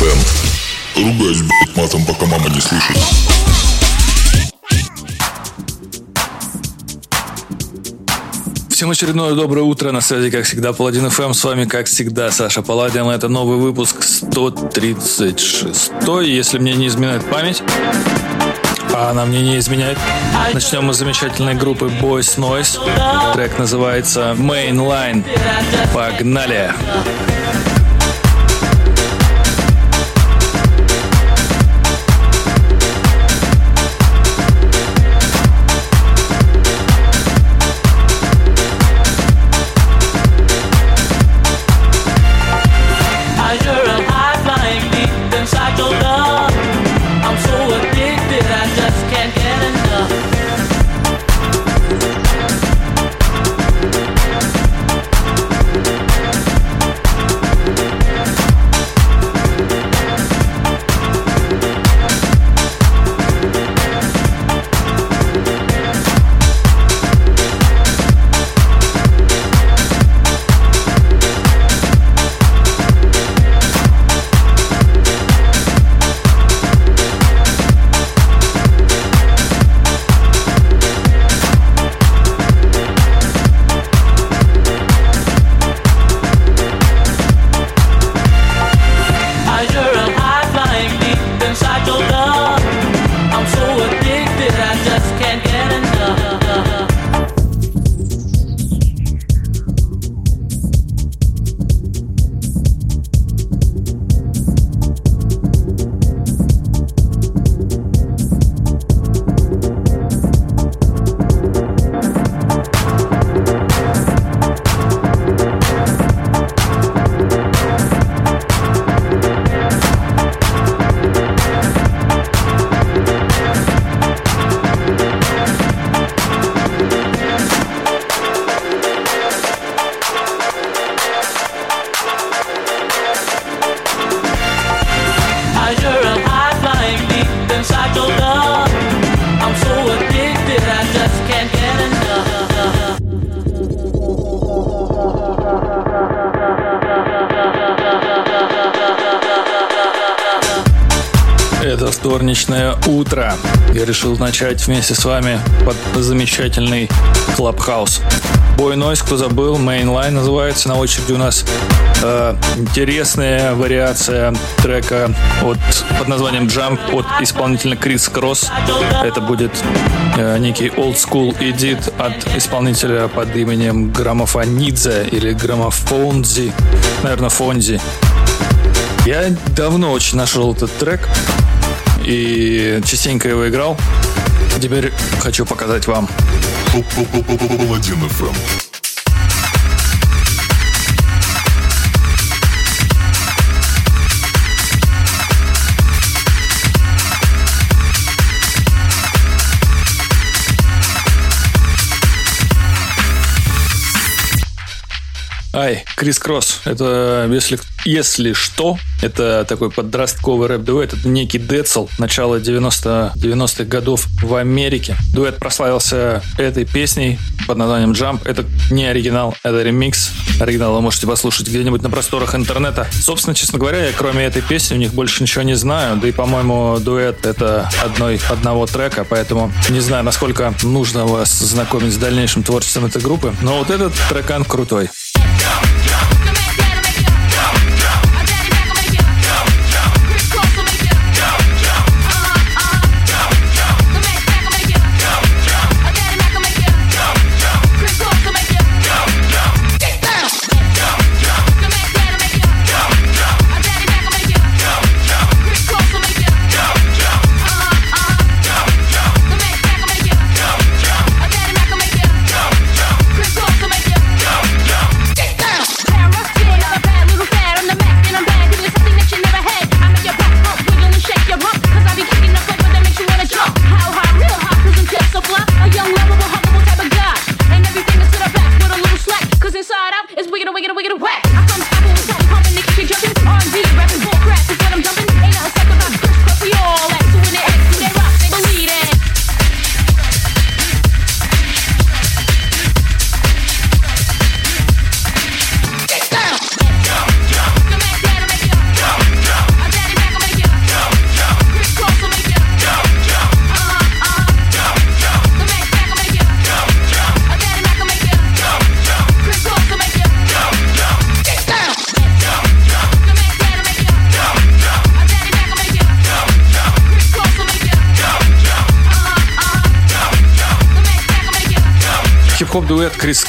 FM. Ругаюсь, блядь, матом, пока мама не слышит. Всем очередное доброе утро. На связи, как всегда, Паладин ФМ. С вами, как всегда, Саша Паладин. Это новый выпуск 136. Если мне не изменяет память. А она мне не изменяет. Начнем мы с замечательной группы Boys Noise. Трек называется Mainline. Погнали! Погнали! Утро. Я решил начать вместе с вами под замечательный Clubhouse. Бой Нойс, забыл, Mainline называется. На очереди у нас э, интересная вариация трека от, под названием Jump от исполнителя Крис Кросс. Это будет э, некий old school edit от исполнителя под именем Граммофонидзе или Граммофонзи. Наверное, Фонзи. Я давно очень нашел этот трек и частенько его играл. Теперь хочу показать вам. Паладин FM. Ай, Крис Кросс. Это, если, если что, это такой подростковый рэп-дуэт. Это некий Децл начала 90, 90-х годов в Америке. Дуэт прославился этой песней под названием Jump. Это не оригинал, это ремикс. Оригинал вы можете послушать где-нибудь на просторах интернета. Собственно, честно говоря, я кроме этой песни у них больше ничего не знаю. Да и, по-моему, дуэт это одной, одного трека, поэтому не знаю, насколько нужно вас знакомить с дальнейшим творчеством этой группы. Но вот этот трекан крутой.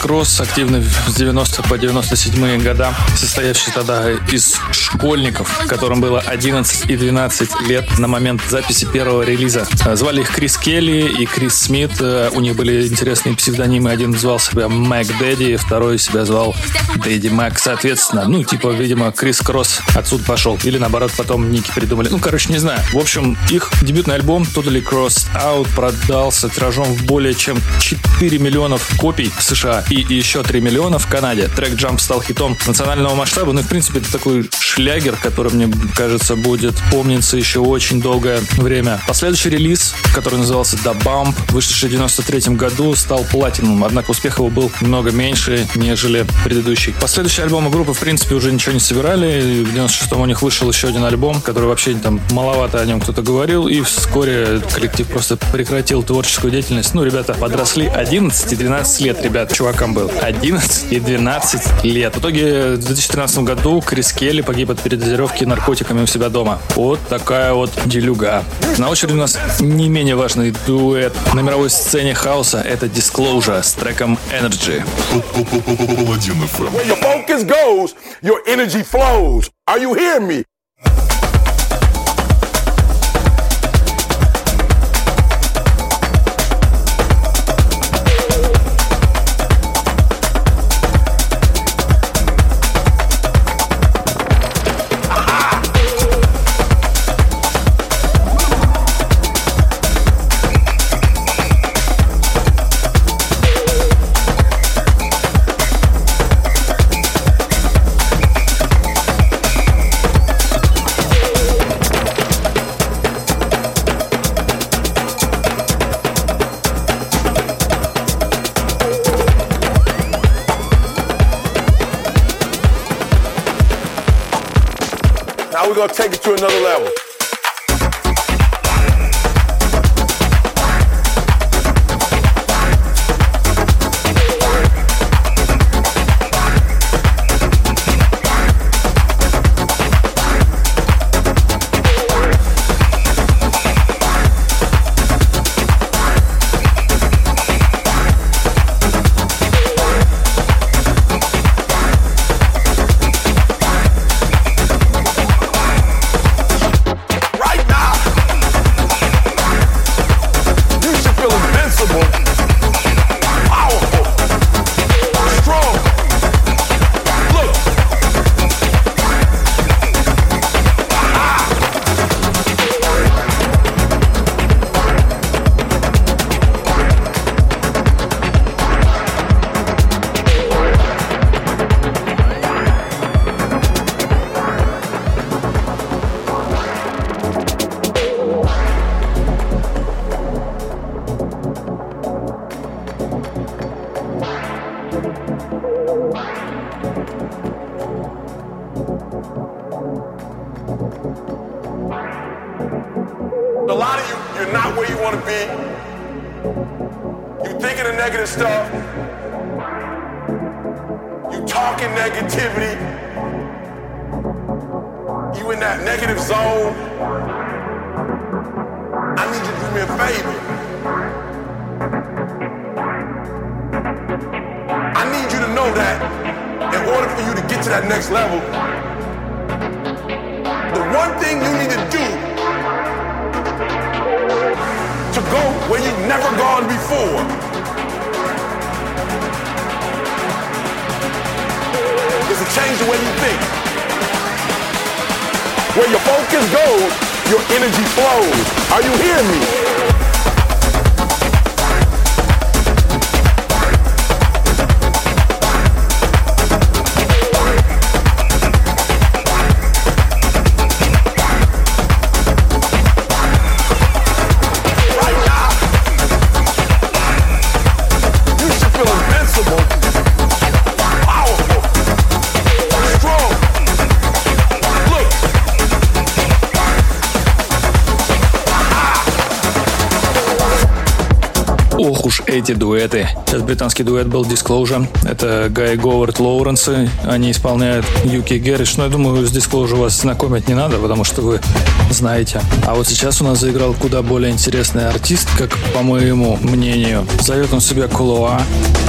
Кросс, активный с 90 по 97 года, состоявший тогда из школьников, которым было 11 и 12 лет на момент записи первого релиза. Звали их Крис Келли и Крис Смит. У них были интересные псевдонимы. Один звал себя Мэг Дэдди, второй себя звал Дэдди Мэг, соответственно. Ну, типа, видимо, Крис Кросс отсюда пошел. Или, наоборот, потом ники придумали. Ну, короче, не знаю. В общем, их дебютный альбом Totally Crossed Out продался тиражом в более чем 4 миллионов копий в США и еще 3 миллиона в Канаде. Трек Jump стал хитом национального масштаба. Ну, в принципе, это такой шлягер, который, мне кажется, будет помниться еще очень долгое время. Последующий релиз, который назывался The Bump, вышедший в 93 году, стал платиновым, однако успех его был много меньше, нежели предыдущий. Последующие альбомы группы, в принципе, уже ничего не собирали. В 96-м у них вышел еще один альбом, который вообще там маловато о нем кто-то говорил, и вскоре коллектив просто прекратил творческую деятельность. Ну, ребята подросли 11 и 12 лет, ребят, чувакам был. 11 и 12 лет. В итоге в 2013 году Крис Келли погиб от передозировки наркотиками у себя дома. Вот такая вот делюга. На очереди у нас не менее важный дуэт на мировой сцене хаоса. Это Disclosure с треком Energy. Your focus goes, your energy flows. Are you hearing me? We're gonna take it to another level. important. Эти дуэты. Сейчас британский дуэт был Disclosure. Это Гай Говард Лоуренс. Они исполняют Юки Герриш. Но я думаю, с Disclosure вас знакомить не надо, потому что вы знаете. А вот сейчас у нас заиграл куда более интересный артист, как по моему мнению. Зовет он себя Кулуа.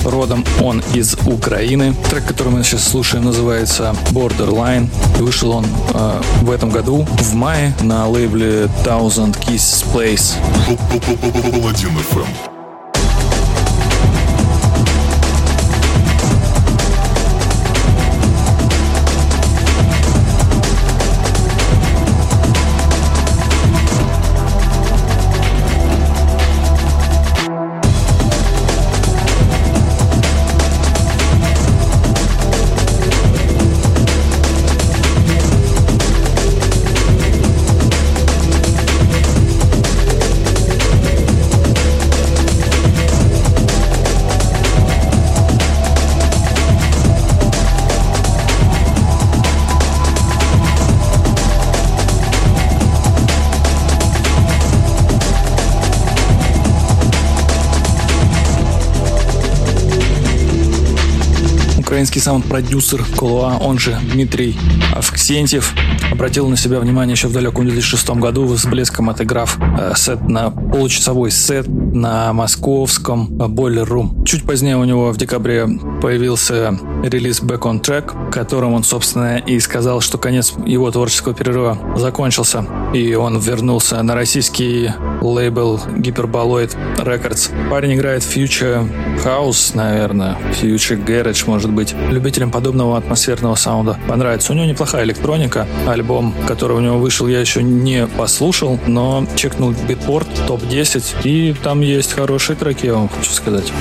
Родом он из Украины. Трек, который мы сейчас слушаем, называется Borderline. И вышел он э, в этом году, в мае, на лейбле Thousand Kiss Place. Паладин FM. Украинский саунд-продюсер Колуа, он же Дмитрий Авксентьев, обратил на себя внимание еще в далеком 2006 году, с блеском отыграв э, сет на получасовой сет на московском Boiler Room. Чуть позднее у него в декабре появился релиз Back on Track, которым он, собственно, и сказал, что конец его творческого перерыва закончился, и он вернулся на российский лейбл Hyperboloid Records. Парень играет Future House, наверное, Future Garage, может быть. Любителям подобного атмосферного саунда понравится. У него неплохая электроника. Альбом, который у него вышел, я еще не послушал, но чекнул битпорт, топ-10, и там есть хорошие треки, я вам хочу сказать.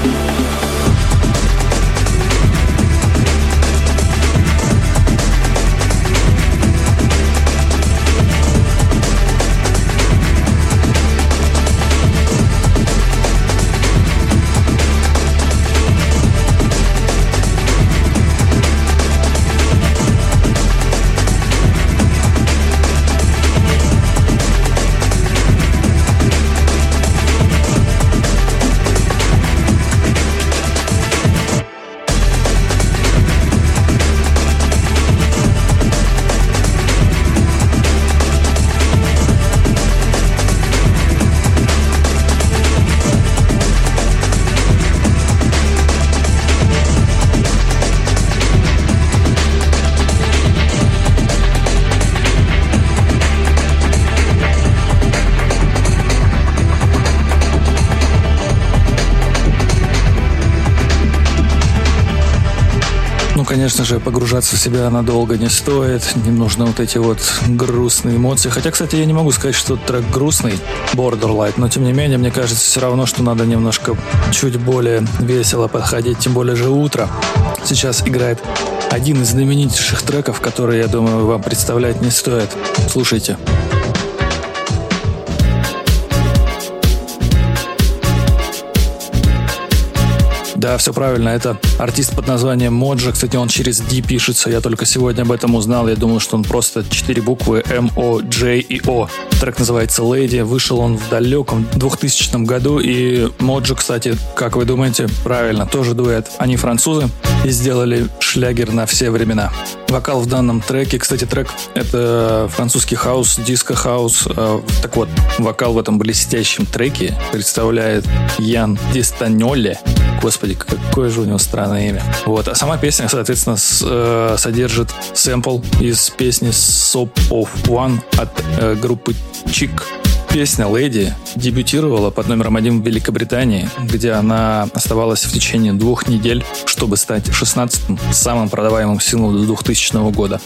Конечно же, погружаться в себя надолго не стоит. Не нужно вот эти вот грустные эмоции. Хотя, кстати, я не могу сказать, что трек грустный, Borderlight, но тем не менее, мне кажется все равно, что надо немножко чуть более весело подходить, тем более же утро. Сейчас играет один из знаменитейших треков, которые, я думаю, вам представлять не стоит. Слушайте. Да, все правильно. Это артист под названием Modjo. Кстати, он через D пишется. Я только сегодня об этом узнал. Я думал, что он просто четыре буквы М, О, J и О. Трек называется Lady. Вышел он в далеком 2000 году. И Modjo, кстати, как вы думаете, правильно, тоже дуэт. Они французы и сделали шлягер на все времена. Вокал в данном треке, кстати, трек это французский хаус, диско-хаус. Э, так вот, вокал в этом блестящем треке представляет Ян Дистанёле. Господи, какое же у него странное имя. Вот. А сама песня, соответственно, с, э, содержит сэмпл из песни Soap of One от э, группы Чик. Песня «Леди» дебютировала под номером один в Великобритании, где она оставалась в течение двух недель, чтобы стать 16-м самым продаваемым синглом до 2000 года.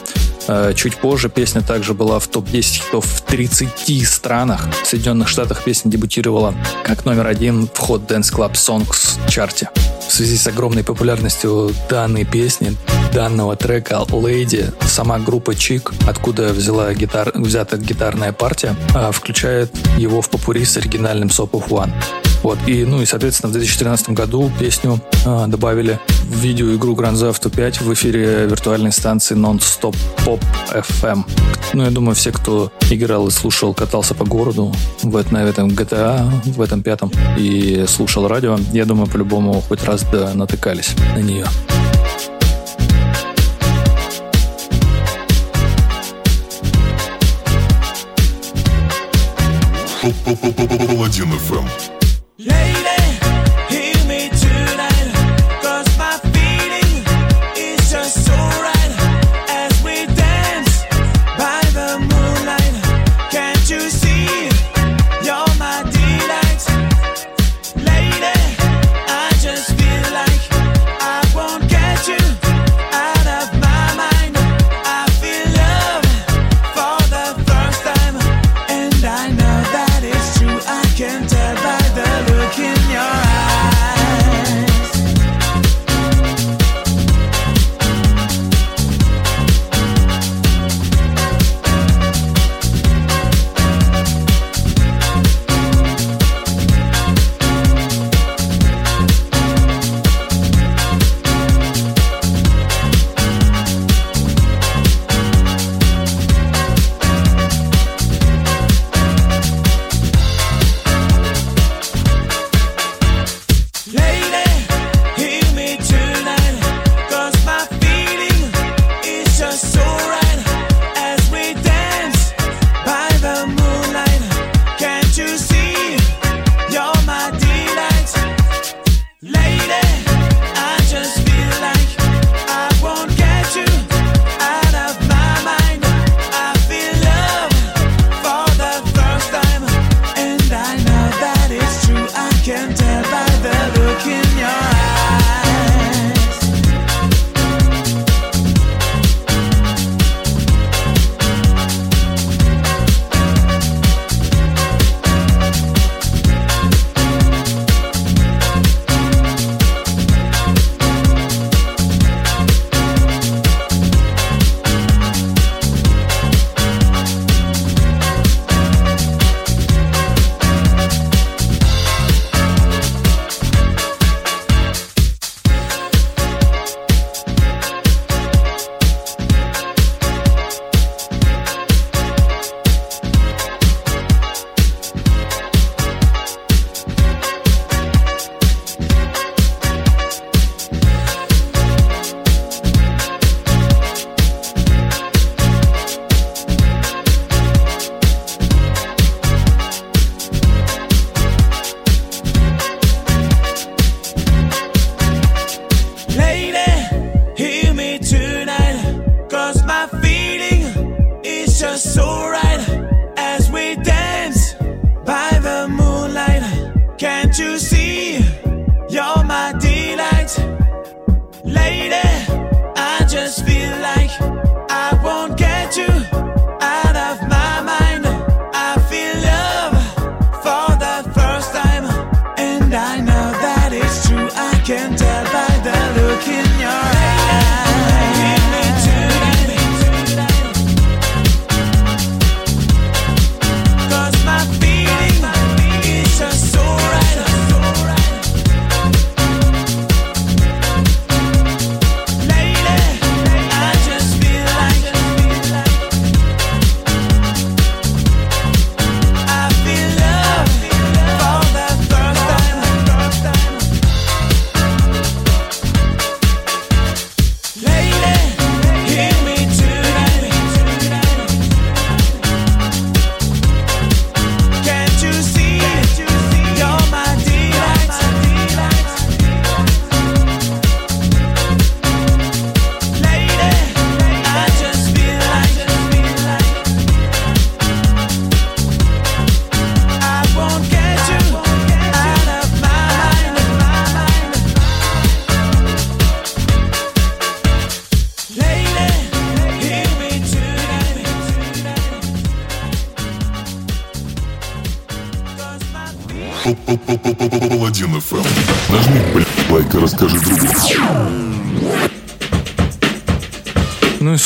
Э, чуть позже песня также была в топ-10 хитов в 30 странах. В Соединенных Штатах песня дебютировала как номер один в Hot Dance Club Songs чарте. В связи с огромной популярностью данной песни, данного трека Lady, сама группа Чик, откуда взяла гитар, взята гитарная партия, э, включает его в попури с оригинальным Soap of. Вот. И, ну и, соответственно, в 2013 году песню э, добавили в видеоигру Grand Theft Auto 5 в эфире виртуальной станции Non-Stop Pop FM. Ну, я думаю, все, кто играл и слушал, катался по городу в, на этом GTA, а, в этом пятом, и слушал радио, я думаю, по-любому хоть раз да, натыкались на нее. Паладин ФМ. Yeah.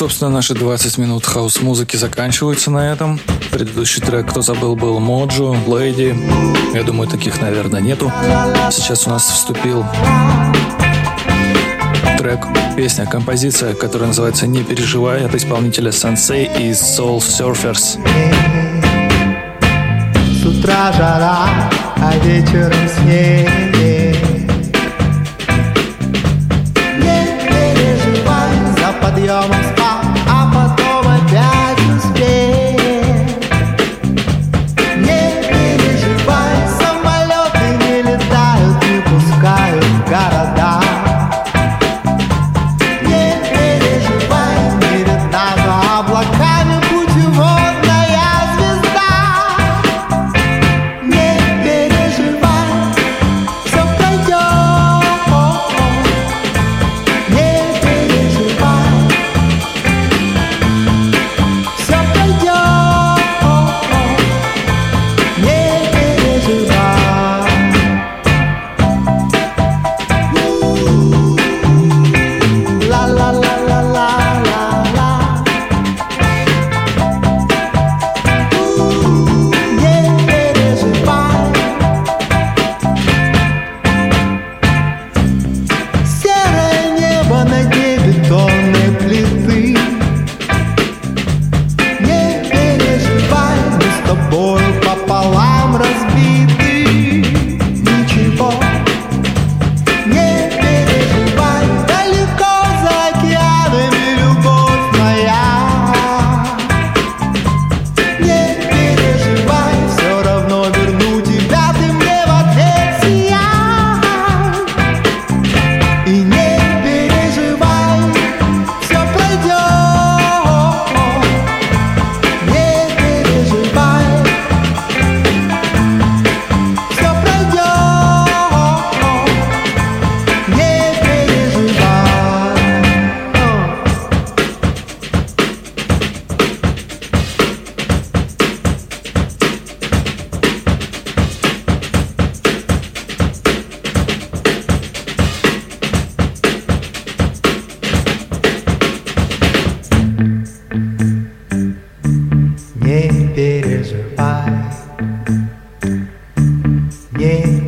собственно, наши 20 минут хаос-музыки заканчиваются на этом. Предыдущий трек, кто забыл, был моджу Лэйди. Я думаю, таких, наверное, нету. Сейчас у нас вступил трек, песня, композиция, которая называется «Не переживай» от исполнителя Сансей и Soul Surfers. С утра жара, а вечером снег.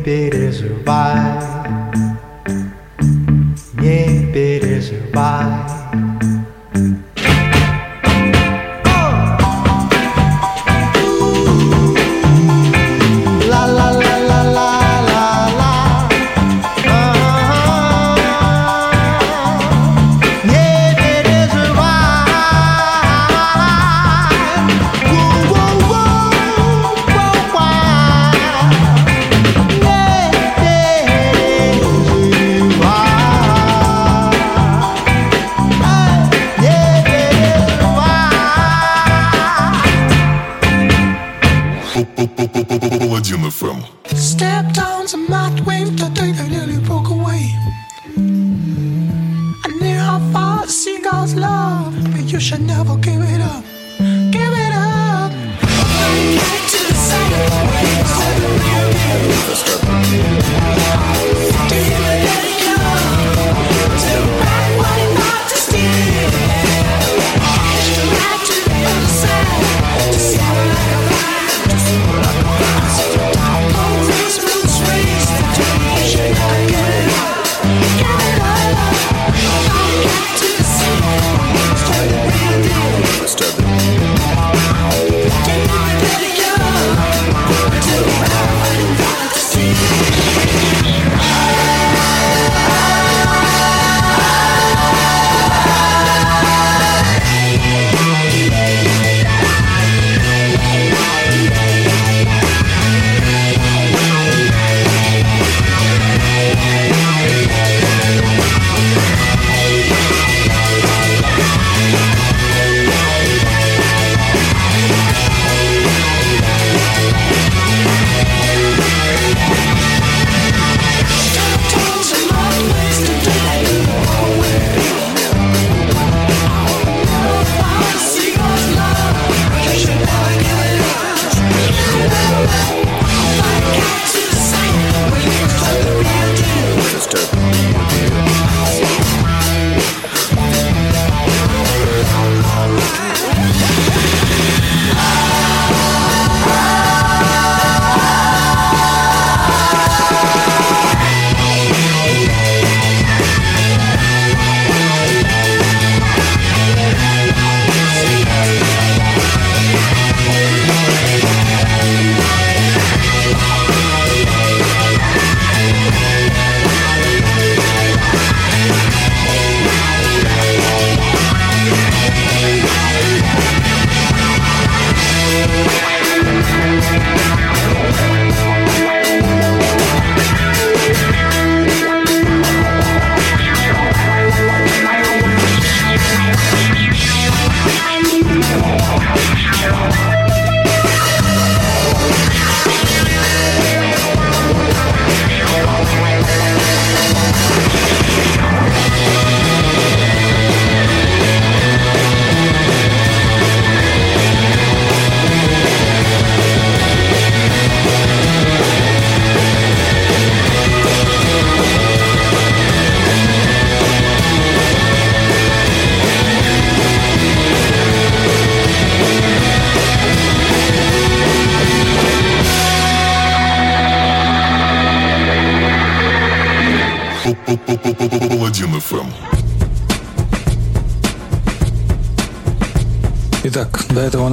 bitters are by. Yeah, bitters are.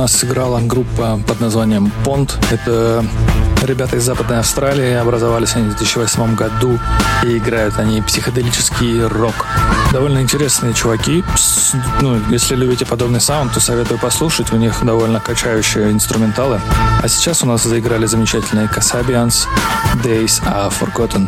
нас сыграла группа под названием Pond. Это ребята из Западной Австралии, образовались они в 2008 году, и играют они психоделический рок. Довольно интересные чуваки. Ну, если любите подобный саунд, то советую послушать, у них довольно качающие инструменталы. А сейчас у нас заиграли замечательные Kasabians, Days Are Forgotten.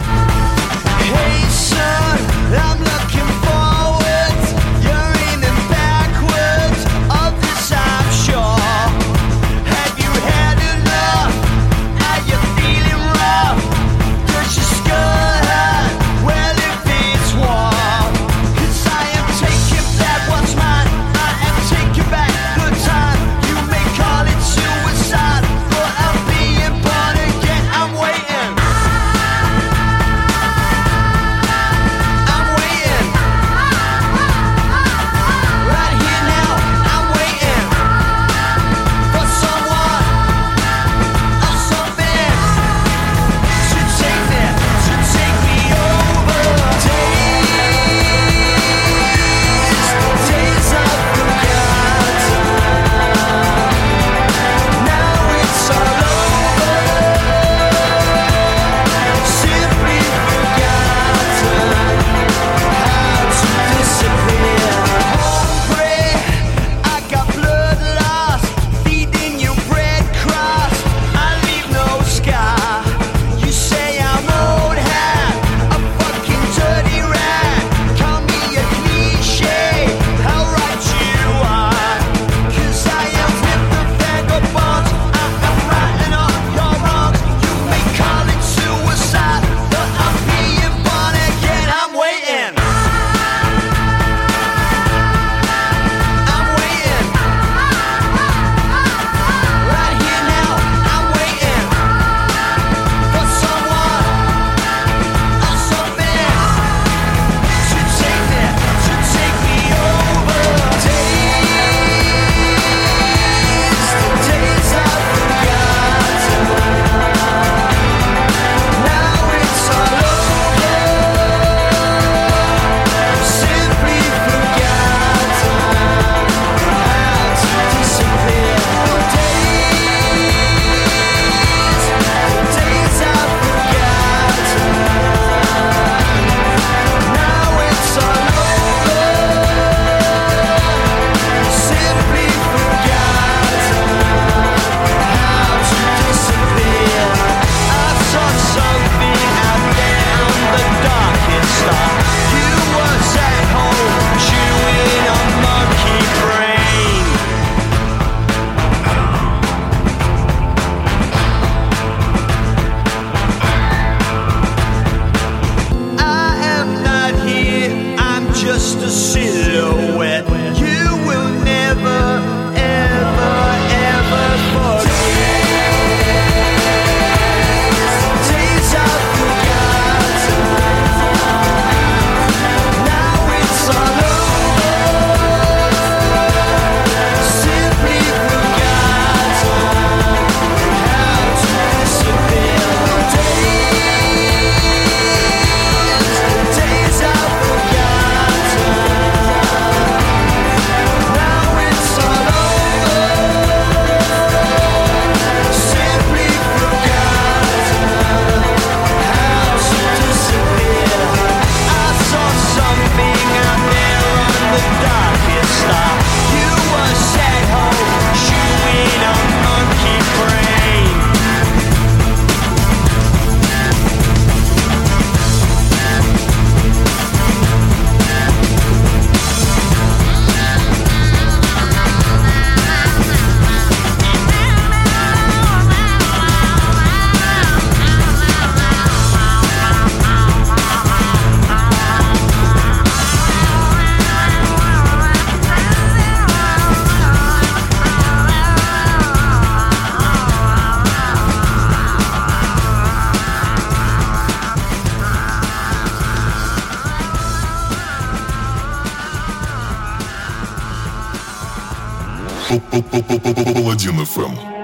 FM.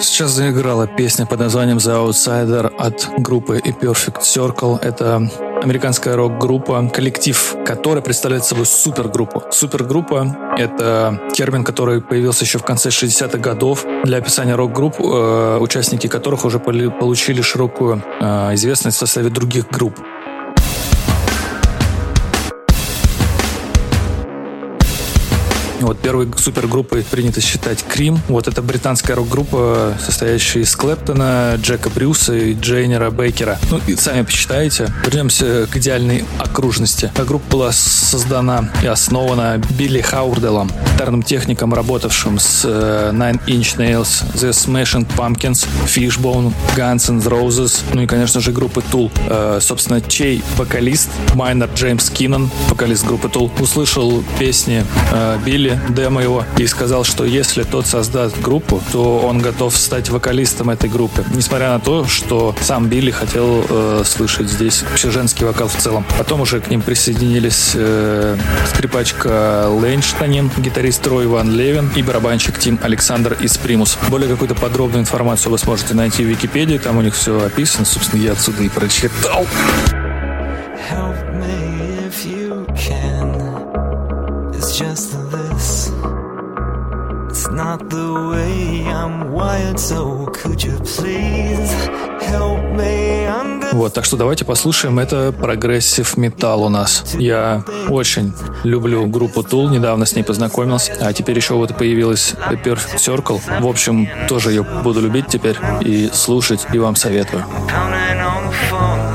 Сейчас заиграла песня под названием The Outsider от группы A Perfect Circle. Это американская рок-группа, коллектив, который представляет собой супергруппу. Супергруппа — это термин, который появился еще в конце 60-х годов для описания рок-групп, э, участники которых уже получили широкую э, известность в составе других групп. Вот первой супергруппой принято считать Крим. Вот это британская рок-группа, состоящая из Клэптона, Джека Брюса и Джейнера Бейкера. Ну и сами почитайте. Вернемся к идеальной окружности. Эта группа была создана и основана Билли Хаурделом, гитарным техником, работавшим с э, Nine Inch Nails, The Smashing Pumpkins, Fishbone, Guns N' Roses, ну и, конечно же, группы Tool. Э, собственно, чей вокалист, Майнер Джеймс Киннон, вокалист группы Tool, услышал песни э, Билли, демо его, и сказал, что если тот создаст группу, то он готов стать вокалистом этой группы. Несмотря на то, что сам Билли хотел э, слышать здесь вообще женский вокал в целом. Потом уже к ним присоединились э, скрипачка Лейн Штанин, гитарист Рой Ван Левин и барабанщик Тим Александр из Примус. Более какую-то подробную информацию вы сможете найти в Википедии, там у них все описано. Собственно, я отсюда и прочитал. Help me if you can. Just this. It's not the way I'm wired, so could you please help me understand? Вот, так что давайте послушаем. Это прогрессив металл у нас. Я очень люблю группу Tool, недавно с ней познакомился. А теперь еще вот появилась Perfect Circle. В общем, тоже ее буду любить теперь и слушать, и вам советую. Pounding on the phone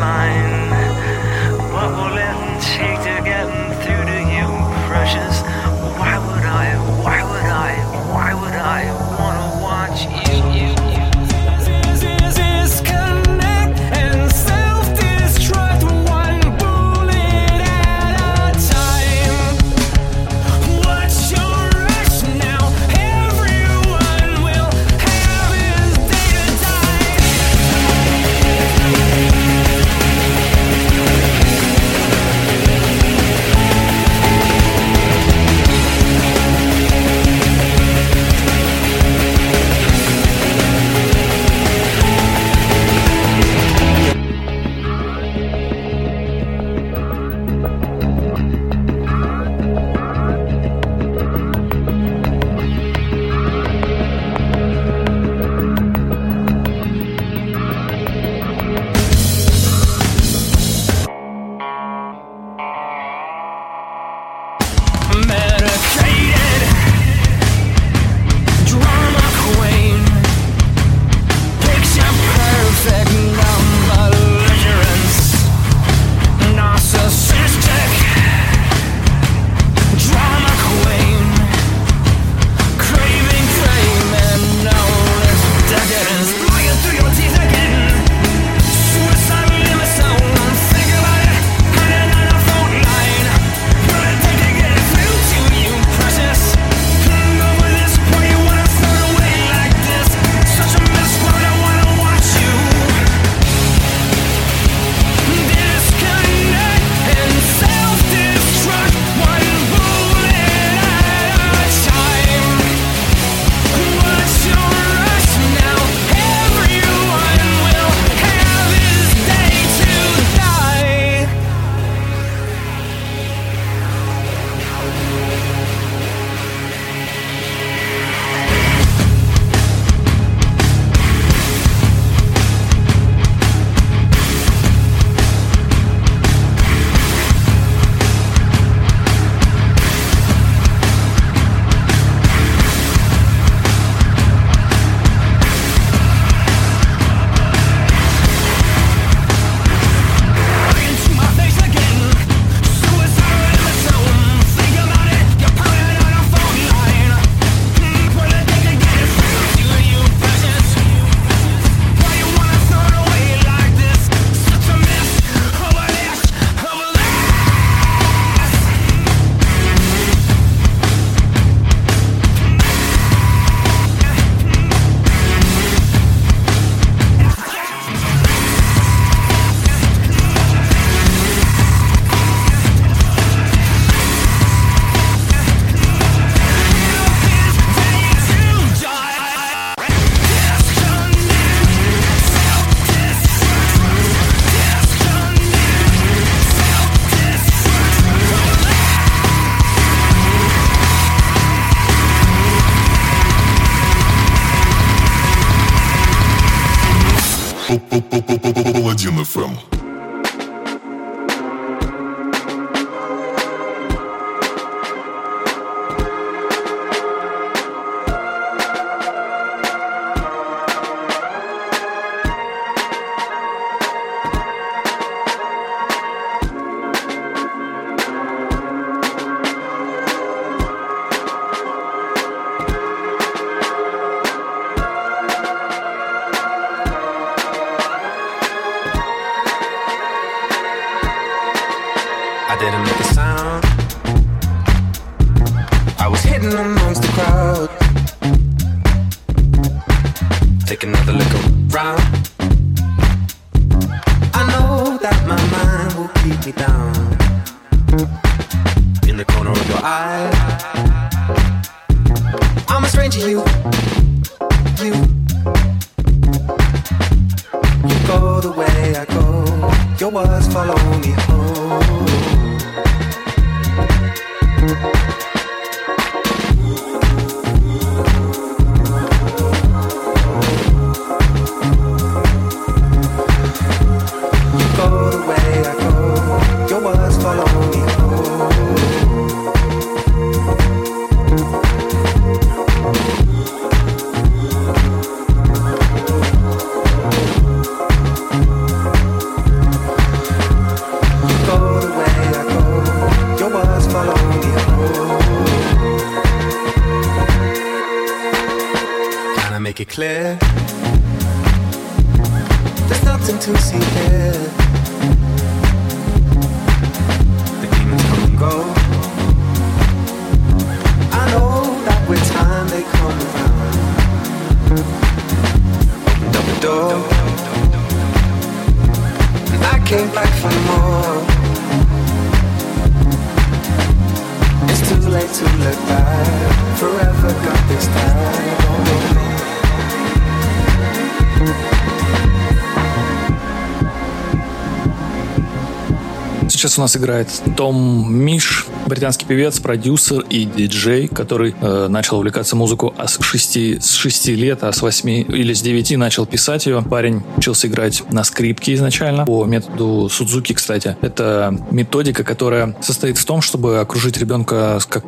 Сейчас у нас играет Том Миш, британский певец, продюсер и диджей, который э, начал увлекаться музыку а с 6, с 6 лет, а с 8 или с 9 начал писать ее. Парень учился играть на скрипке изначально, по методу Судзуки, кстати. Это методика, которая состоит в том, чтобы окружить ребенка как,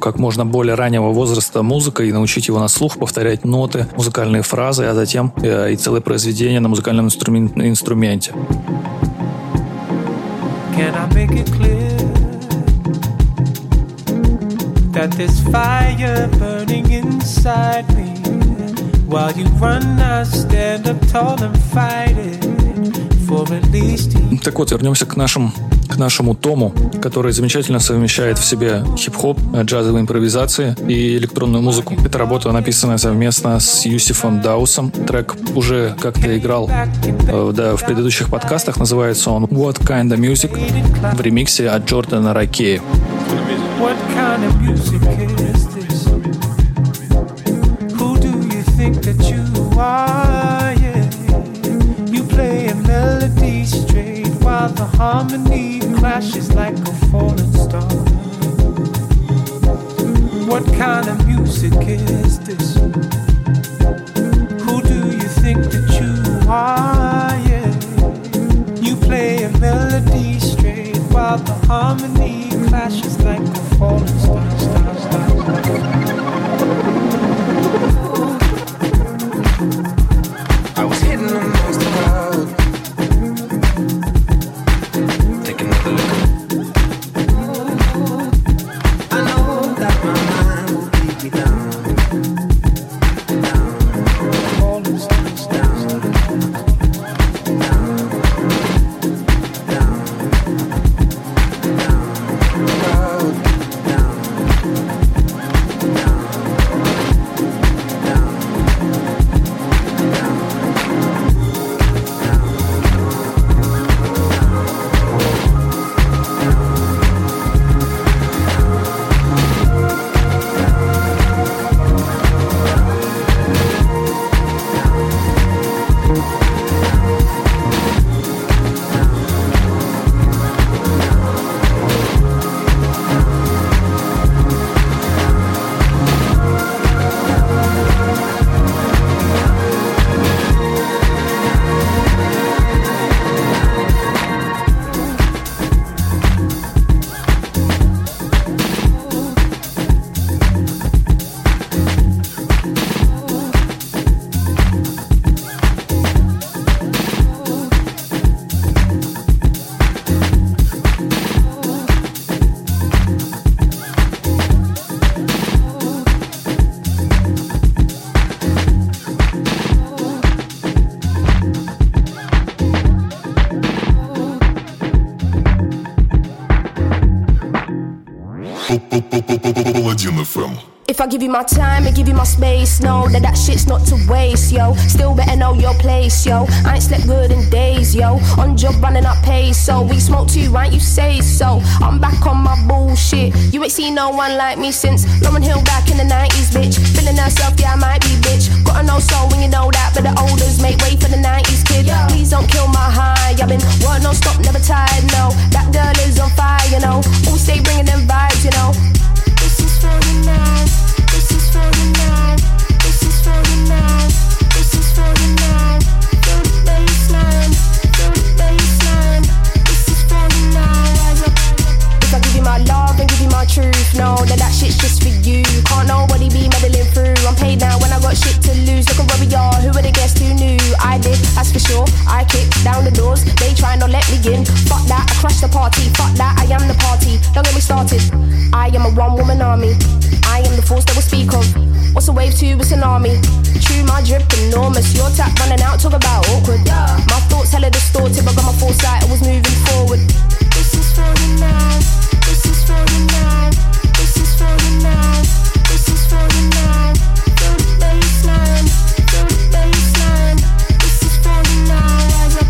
как можно более раннего возраста музыкой и научить его на слух повторять ноты, музыкальные фразы, а затем э, и целое произведение на музыкальном инструмен- инструменте. Can I make it clear that there's fire burning inside me? While you run, I stand up tall and fight it Так вот, вернемся к, нашим, к нашему Тому, который замечательно совмещает в себе хип-хоп, джазовые импровизации и электронную музыку. Эта работа написана совместно с Юсифом Даусом. Трек уже как-то играл э, да, в предыдущих подкастах. Называется он What Kind of Music в ремиксе от Джордана Ракея. What the harmony clashes like a falling star. What kind of music is this? Who do you think that you are? Yeah. You play a melody straight while the harmony clashes like a falling star, you my time and give you my space, know that that shit's not to waste, yo. Still better know your place, yo. I ain't slept good in days, yo. On job running up pace, so we smoke too, right? You say so. I'm back on my bullshit. You ain't seen no one like me since Lauren Hill back in the 90s, bitch. Feeling herself, yeah, I might be, bitch. Gotta know soul when you know that, but the olders make way for the 90s, kid. Please don't kill my high. I've been work no stop, never tired, no. That girl is on fire, you know. Always stay bringing them vibes, you know. This is for you now for the night. This is for the night. A tsunami? True, my drip enormous. Your tap running out, talk about awkward. My thoughts hella distorted, but got my foresight. I was moving forward. This is for you now. This is for you now. This is for you now. This is for you now. Feel the baseline. Feel the baseline. This is for. Rise up.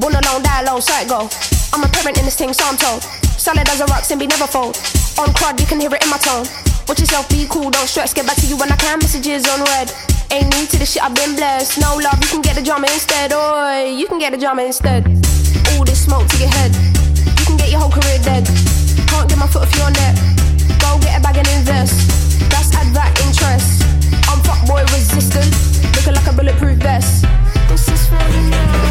Born alone, die alone, sight go. I'm a parent in this thing, so I'm told. Solid as a rock, be never fold. On crud, you can hear it in my tone. Watch yourself, be cool, don't stress. Get back to you when I can. Messages on red. Ain't new to this shit, I've been blessed. No love, you can get the drama instead. Oi, you can get the drama instead. All this smoke to your head. You can get your whole career dead. Can't get my foot off your neck. Go get a bag and invest. That's advert interest. I'm fuckboy resistant. Looking like a bulletproof vest. This is for you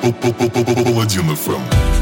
Паладин FM.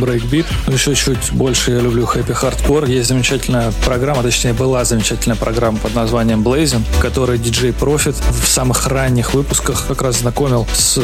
Брейкбит. Ну, Еще чуть больше я люблю happy хардкор. Есть замечательная программа, точнее была замечательная программа под названием Blazing, которой диджей Profit в самых ранних выпусках как раз знакомил с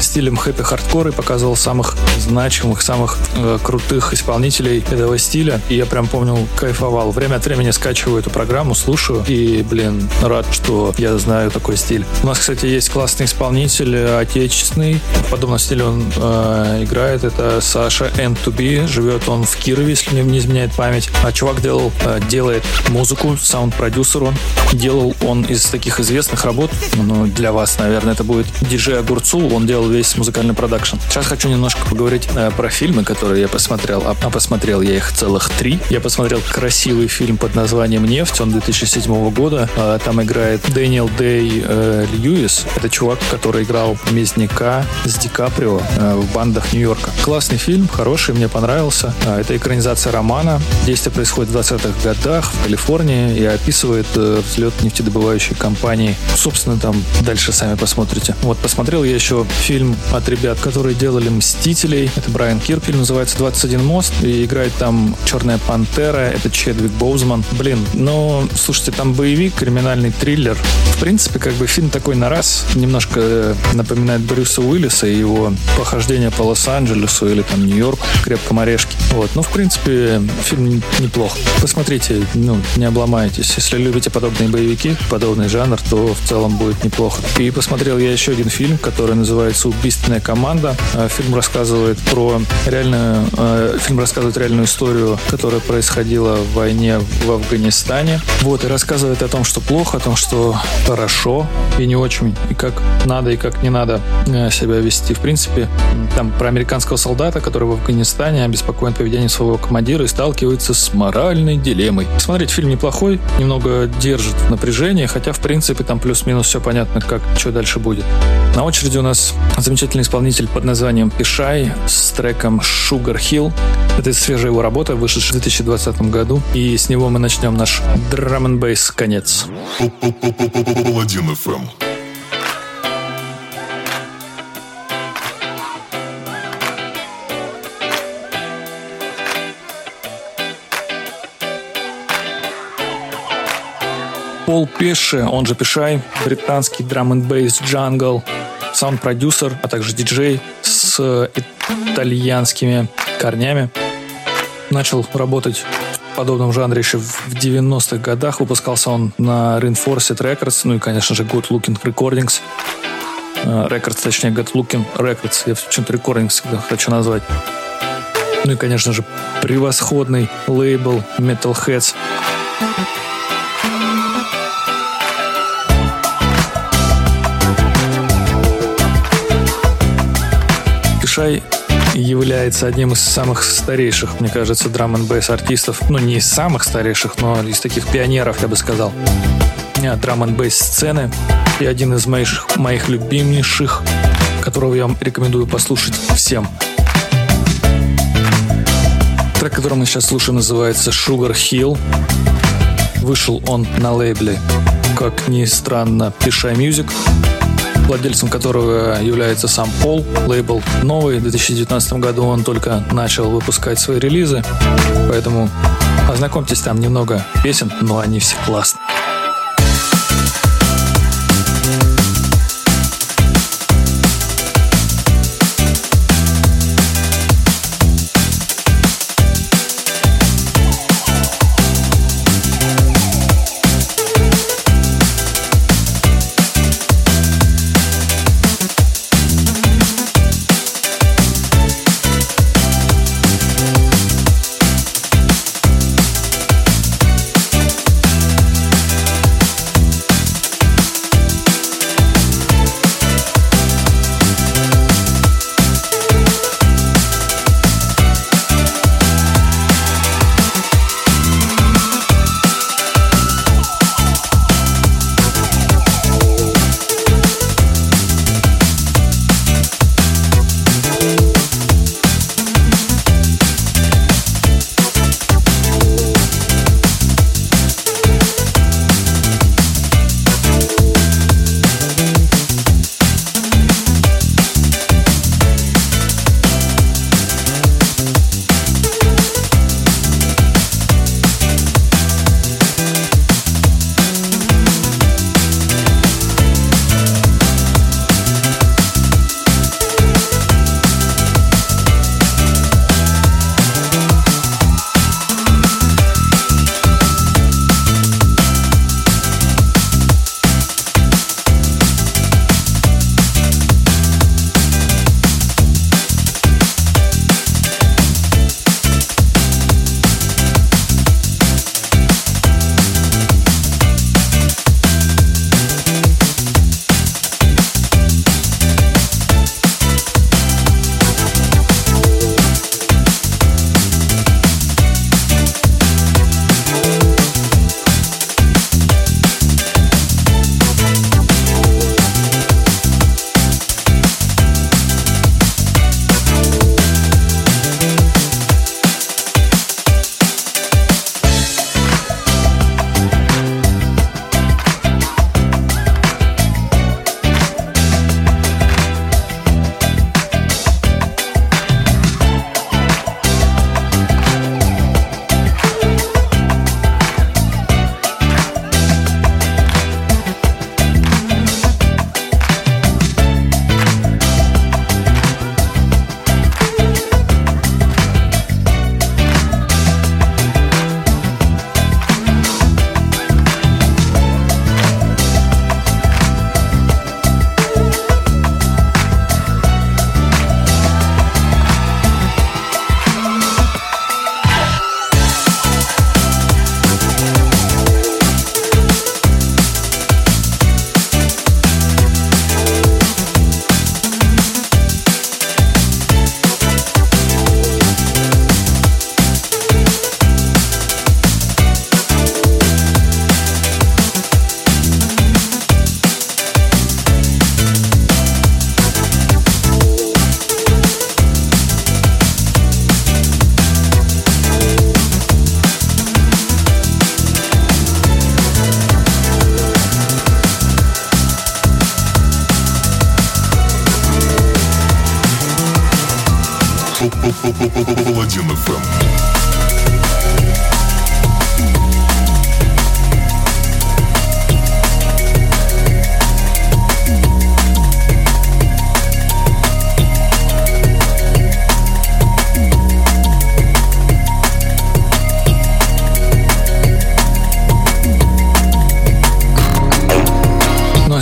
стилем happy хардкора и показывал самых значимых, самых э, крутых исполнителей этого стиля. И я прям помню, кайфовал. Время от времени скачиваю эту программу, слушаю и, блин, рад, что я знаю такой стиль. У нас, кстати, есть классный исполнитель, э, отечественный. В подобном стиле он э, играет. Это Саша N2B. Живет он в Кирове, если мне не изменяет память. А чувак делал, э, делает музыку, саунд-продюсер он. Делал он из таких известных работ, ну, для вас, наверное, это будет диджей Огурец. Он делал весь музыкальный продакшн. Сейчас хочу немножко поговорить э, про фильмы, которые я посмотрел. А, а посмотрел я их целых три. Я посмотрел красивый фильм под названием «Нефть». Он 2007 года. А, Там играет Дэниел Дэй э, Льюис. Это чувак, который играл Мясника с Ди Каприо э, в Бандах Нью-Йорка. Классный фильм, хороший, мне понравился. А, Это экранизация романа. Действие происходит в 20-х годах в Калифорнии и описывает э, взлет нефтедобывающей компании. Собственно, там дальше сами посмотрите. Вот, посмотрел я еще фильм от ребят, которые делали «Мстителей». Это Брайан Кир, фильм называется «21 мост». И играет там «Черная пантера». Это Чедвик Боузман. Блин, ну, слушайте, там боевик, криминальный триллер. В принципе, как бы фильм такой на раз. Немножко э, напоминает Брюса Уиллиса и его похождение по Лос-Анджелесу или там Нью-Йорку в крепком орешке. Вот. Ну, в принципе, фильм неплох. Посмотрите, ну, не обломайтесь. Если любите подобные боевики, подобный жанр, то в целом будет неплохо. И посмотрел я еще один фильм, который называется «Убийственная команда». Э, Фильм рассказывает про реальную... э, Фильм рассказывает реальную историю, которая происходила в войне в Афганистане. Вот, и рассказывает о том, что плохо, о том, что хорошо и не очень, и как надо, и как не надо э, себя вести. В принципе, Там про американского солдата, который в Афганистане обеспокоен поведением своего командира и сталкивается с моральной дилеммой. Смотреть фильм неплохой, немного держит в напряжении, хотя, в принципе, там плюс-минус все понятно, как, что дальше будет. На очереди у нас замечательный исполнитель под названием Пишай с треком Sugar Hill. Это свежая его работа, вышедшая в 2020 году. И с него мы начнем наш драм н бейс конец. Паладин FM. Пол Пеше, он же Пешай, британский драм н бейс джангл, саунд-продюсер, а также диджей с итальянскими корнями. Начал работать в подобном жанре еще в 90-х годах. Выпускался он на Reinforced Records, ну и, конечно же, Good Looking Recordings. Э, Records, точнее, Good Looking Records. Я почему-то Recordings всегда хочу назвать. Ну и, конечно же, превосходный лейбл Metalheads. Пишай является одним из самых старейших, мне кажется, драм н артистов. Ну, не из самых старейших, но из таких пионеров, я бы сказал. драм н сцены. И один из моих, моих любимейших, которого я вам рекомендую послушать всем. Трек, который мы сейчас слушаем, называется Sugar Hill. Вышел он на лейбле, как ни странно, Пишай Music владельцем которого является сам Пол. Лейбл новый, в 2019 году он только начал выпускать свои релизы, поэтому ознакомьтесь, там немного песен, но они все классные.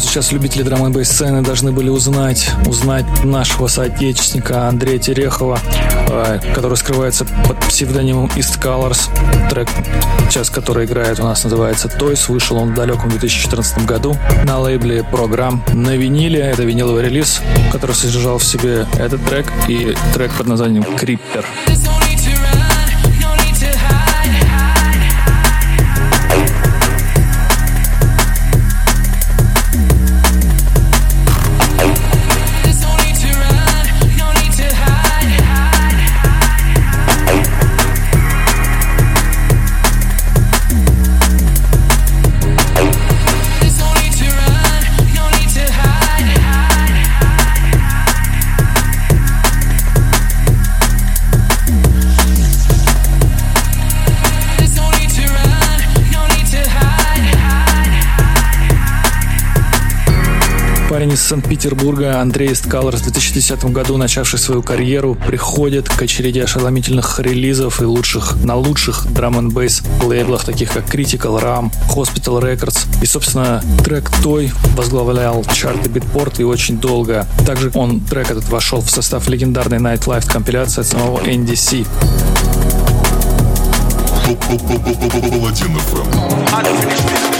Сейчас любители драм н сцены должны были узнать, узнать нашего соотечественника Андрея Терехова, э, который скрывается под псевдонимом East Colors. Трек, сейчас который играет у нас, называется Toys. Вышел он в далеком 2014 году на лейбле программ на виниле. Это виниловый релиз, который содержал в себе этот трек и трек под названием Creeper. Из Санкт-Петербурга Андрей Скалер в 2010 году, начавший свою карьеру, приходит к очереди ошеломительных релизов и лучших на лучших драм н бейс лейблах, таких как Critical Ram, Hospital Records. И, собственно, трек Той возглавлял чарты Битпорт и очень долго. Также он, трек этот, вошел в состав легендарной Nightlife компиляции от самого NDC. Паладин FM.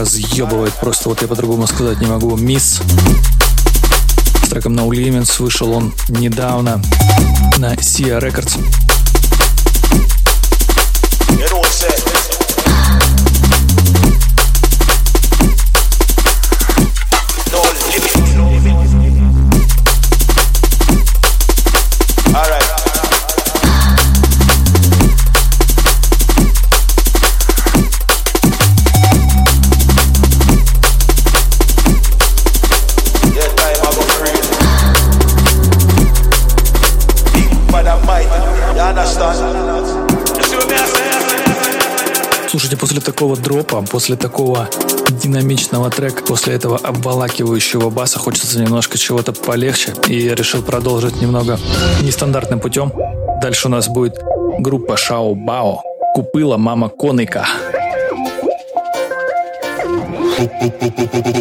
Разъебывает, просто вот я по-другому сказать не могу. Мисс с треком No Limits вышел он недавно на Sia Records. Такого дропа, после такого динамичного трека, после этого обволакивающего баса хочется немножко чего-то полегче. И я решил продолжить немного нестандартным путем. Дальше у нас будет группа Шао Бао. Купила мама Коника.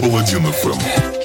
Паладин FM.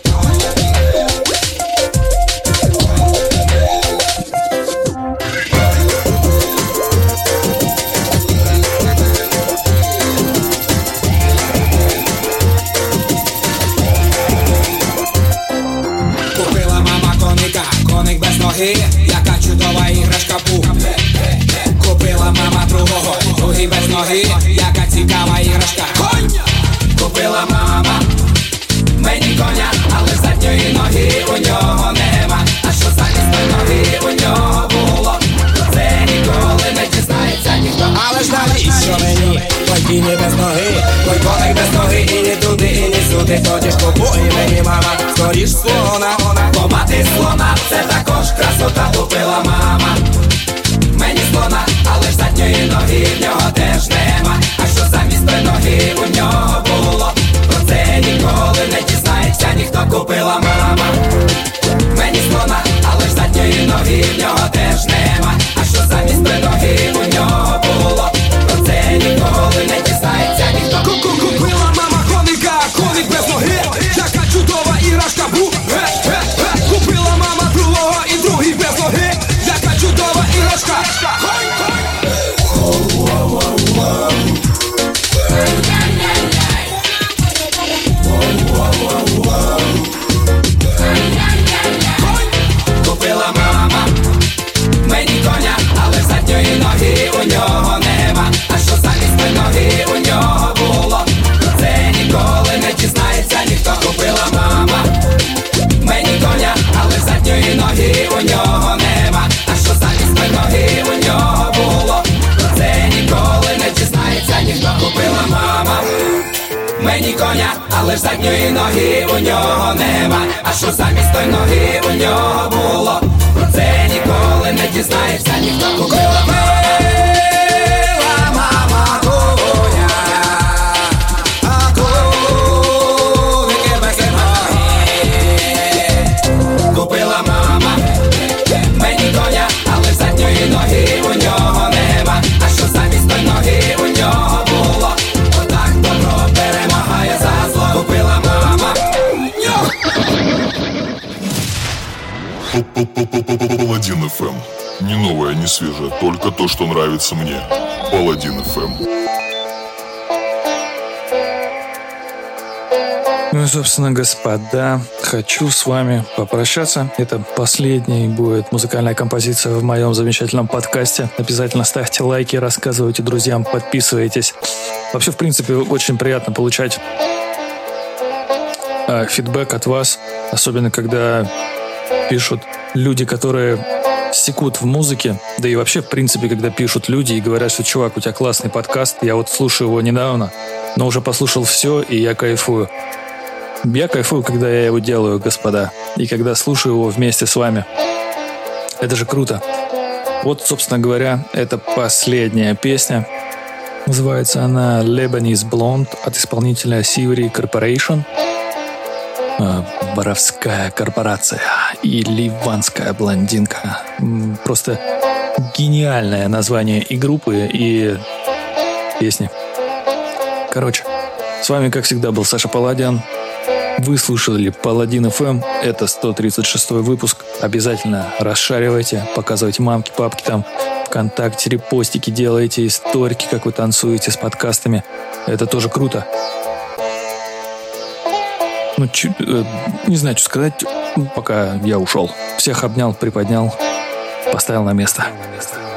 І ходиш. Тоді мені мама, скоріш слона. Бо ти слона, це також красота купила мама. Мені слона, але ж задньої ноги в нього теж нема. А що замість той ноги у нього було? Про це ніколи не дізнається, ніхто купила мама. задньої ноги у нього нема. А що замість той ноги у нього було? Про це ніколи не дізнаєшся, ніхто купила Купила Новое, не свежее, только то, что нравится мне. Паладин FM. Ну и, собственно, господа, хочу с вами попрощаться. Это последняя будет музыкальная композиция в моем замечательном подкасте. Обязательно ставьте лайки, рассказывайте друзьям, подписывайтесь. Вообще, в принципе, очень приятно получать э, фидбэк от вас, особенно когда пишут люди, которые секут в музыке, да и вообще, в принципе, когда пишут люди и говорят, что, чувак, у тебя классный подкаст, я вот слушаю его недавно, но уже послушал все, и я кайфую. Я кайфую, когда я его делаю, господа, и когда слушаю его вместе с вами. Это же круто. Вот, собственно говоря, это последняя песня. Называется она Lebanese Blonde от исполнителя Sivri Corporation. Э, Воровская корпорация и ливанская блондинка. Просто гениальное название и группы, и песни. Короче, с вами, как всегда, был Саша Паладиан. Вы слушали Паладин FM. Это 136 выпуск. Обязательно расшаривайте, показывайте мамки, папки там ВКонтакте, репостики делайте, историки, как вы танцуете с подкастами. Это тоже круто. Ну, чуть, э, не знаю, что сказать, пока я ушел. Всех обнял, приподнял, поставил на место. А,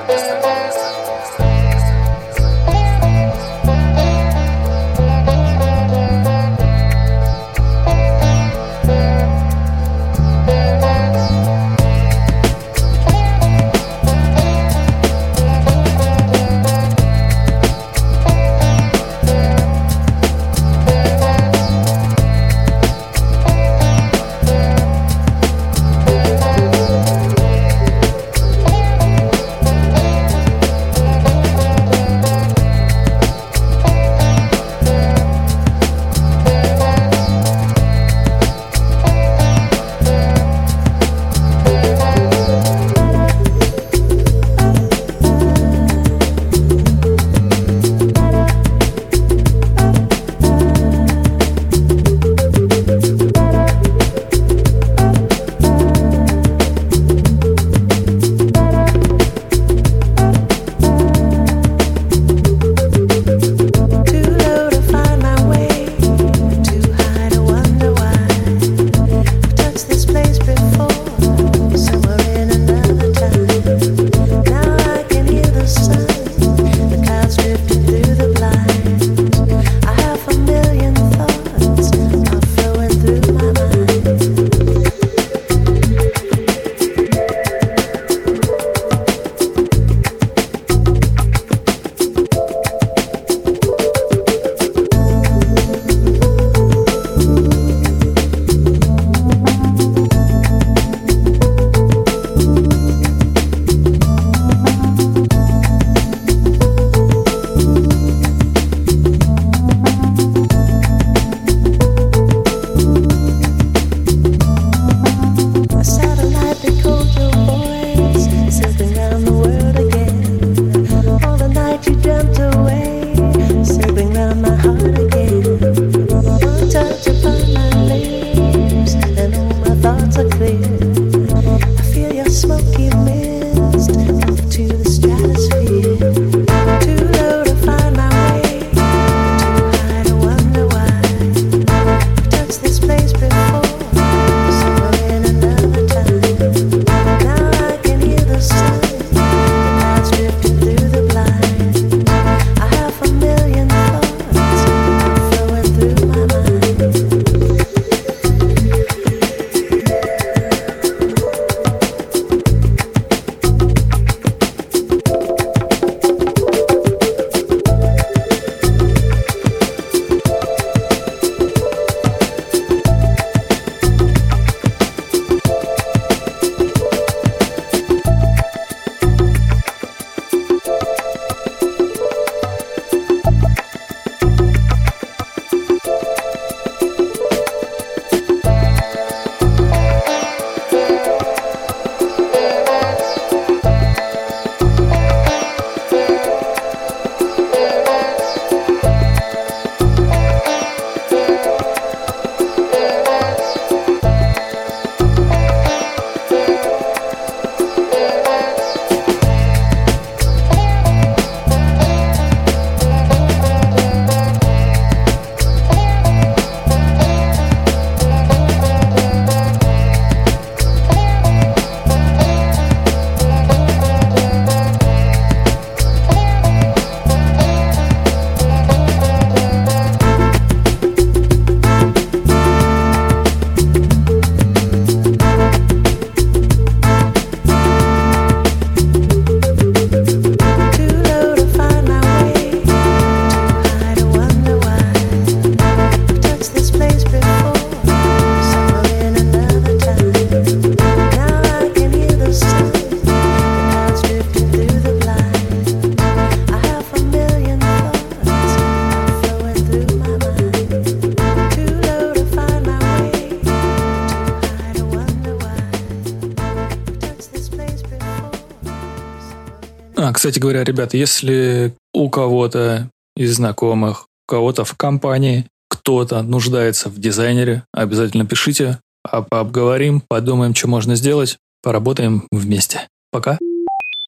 кстати говоря, ребята, если у кого-то из знакомых, у кого-то в компании, кто-то нуждается в дизайнере, обязательно пишите, а пообговорим, подумаем, что можно сделать, поработаем вместе. Пока.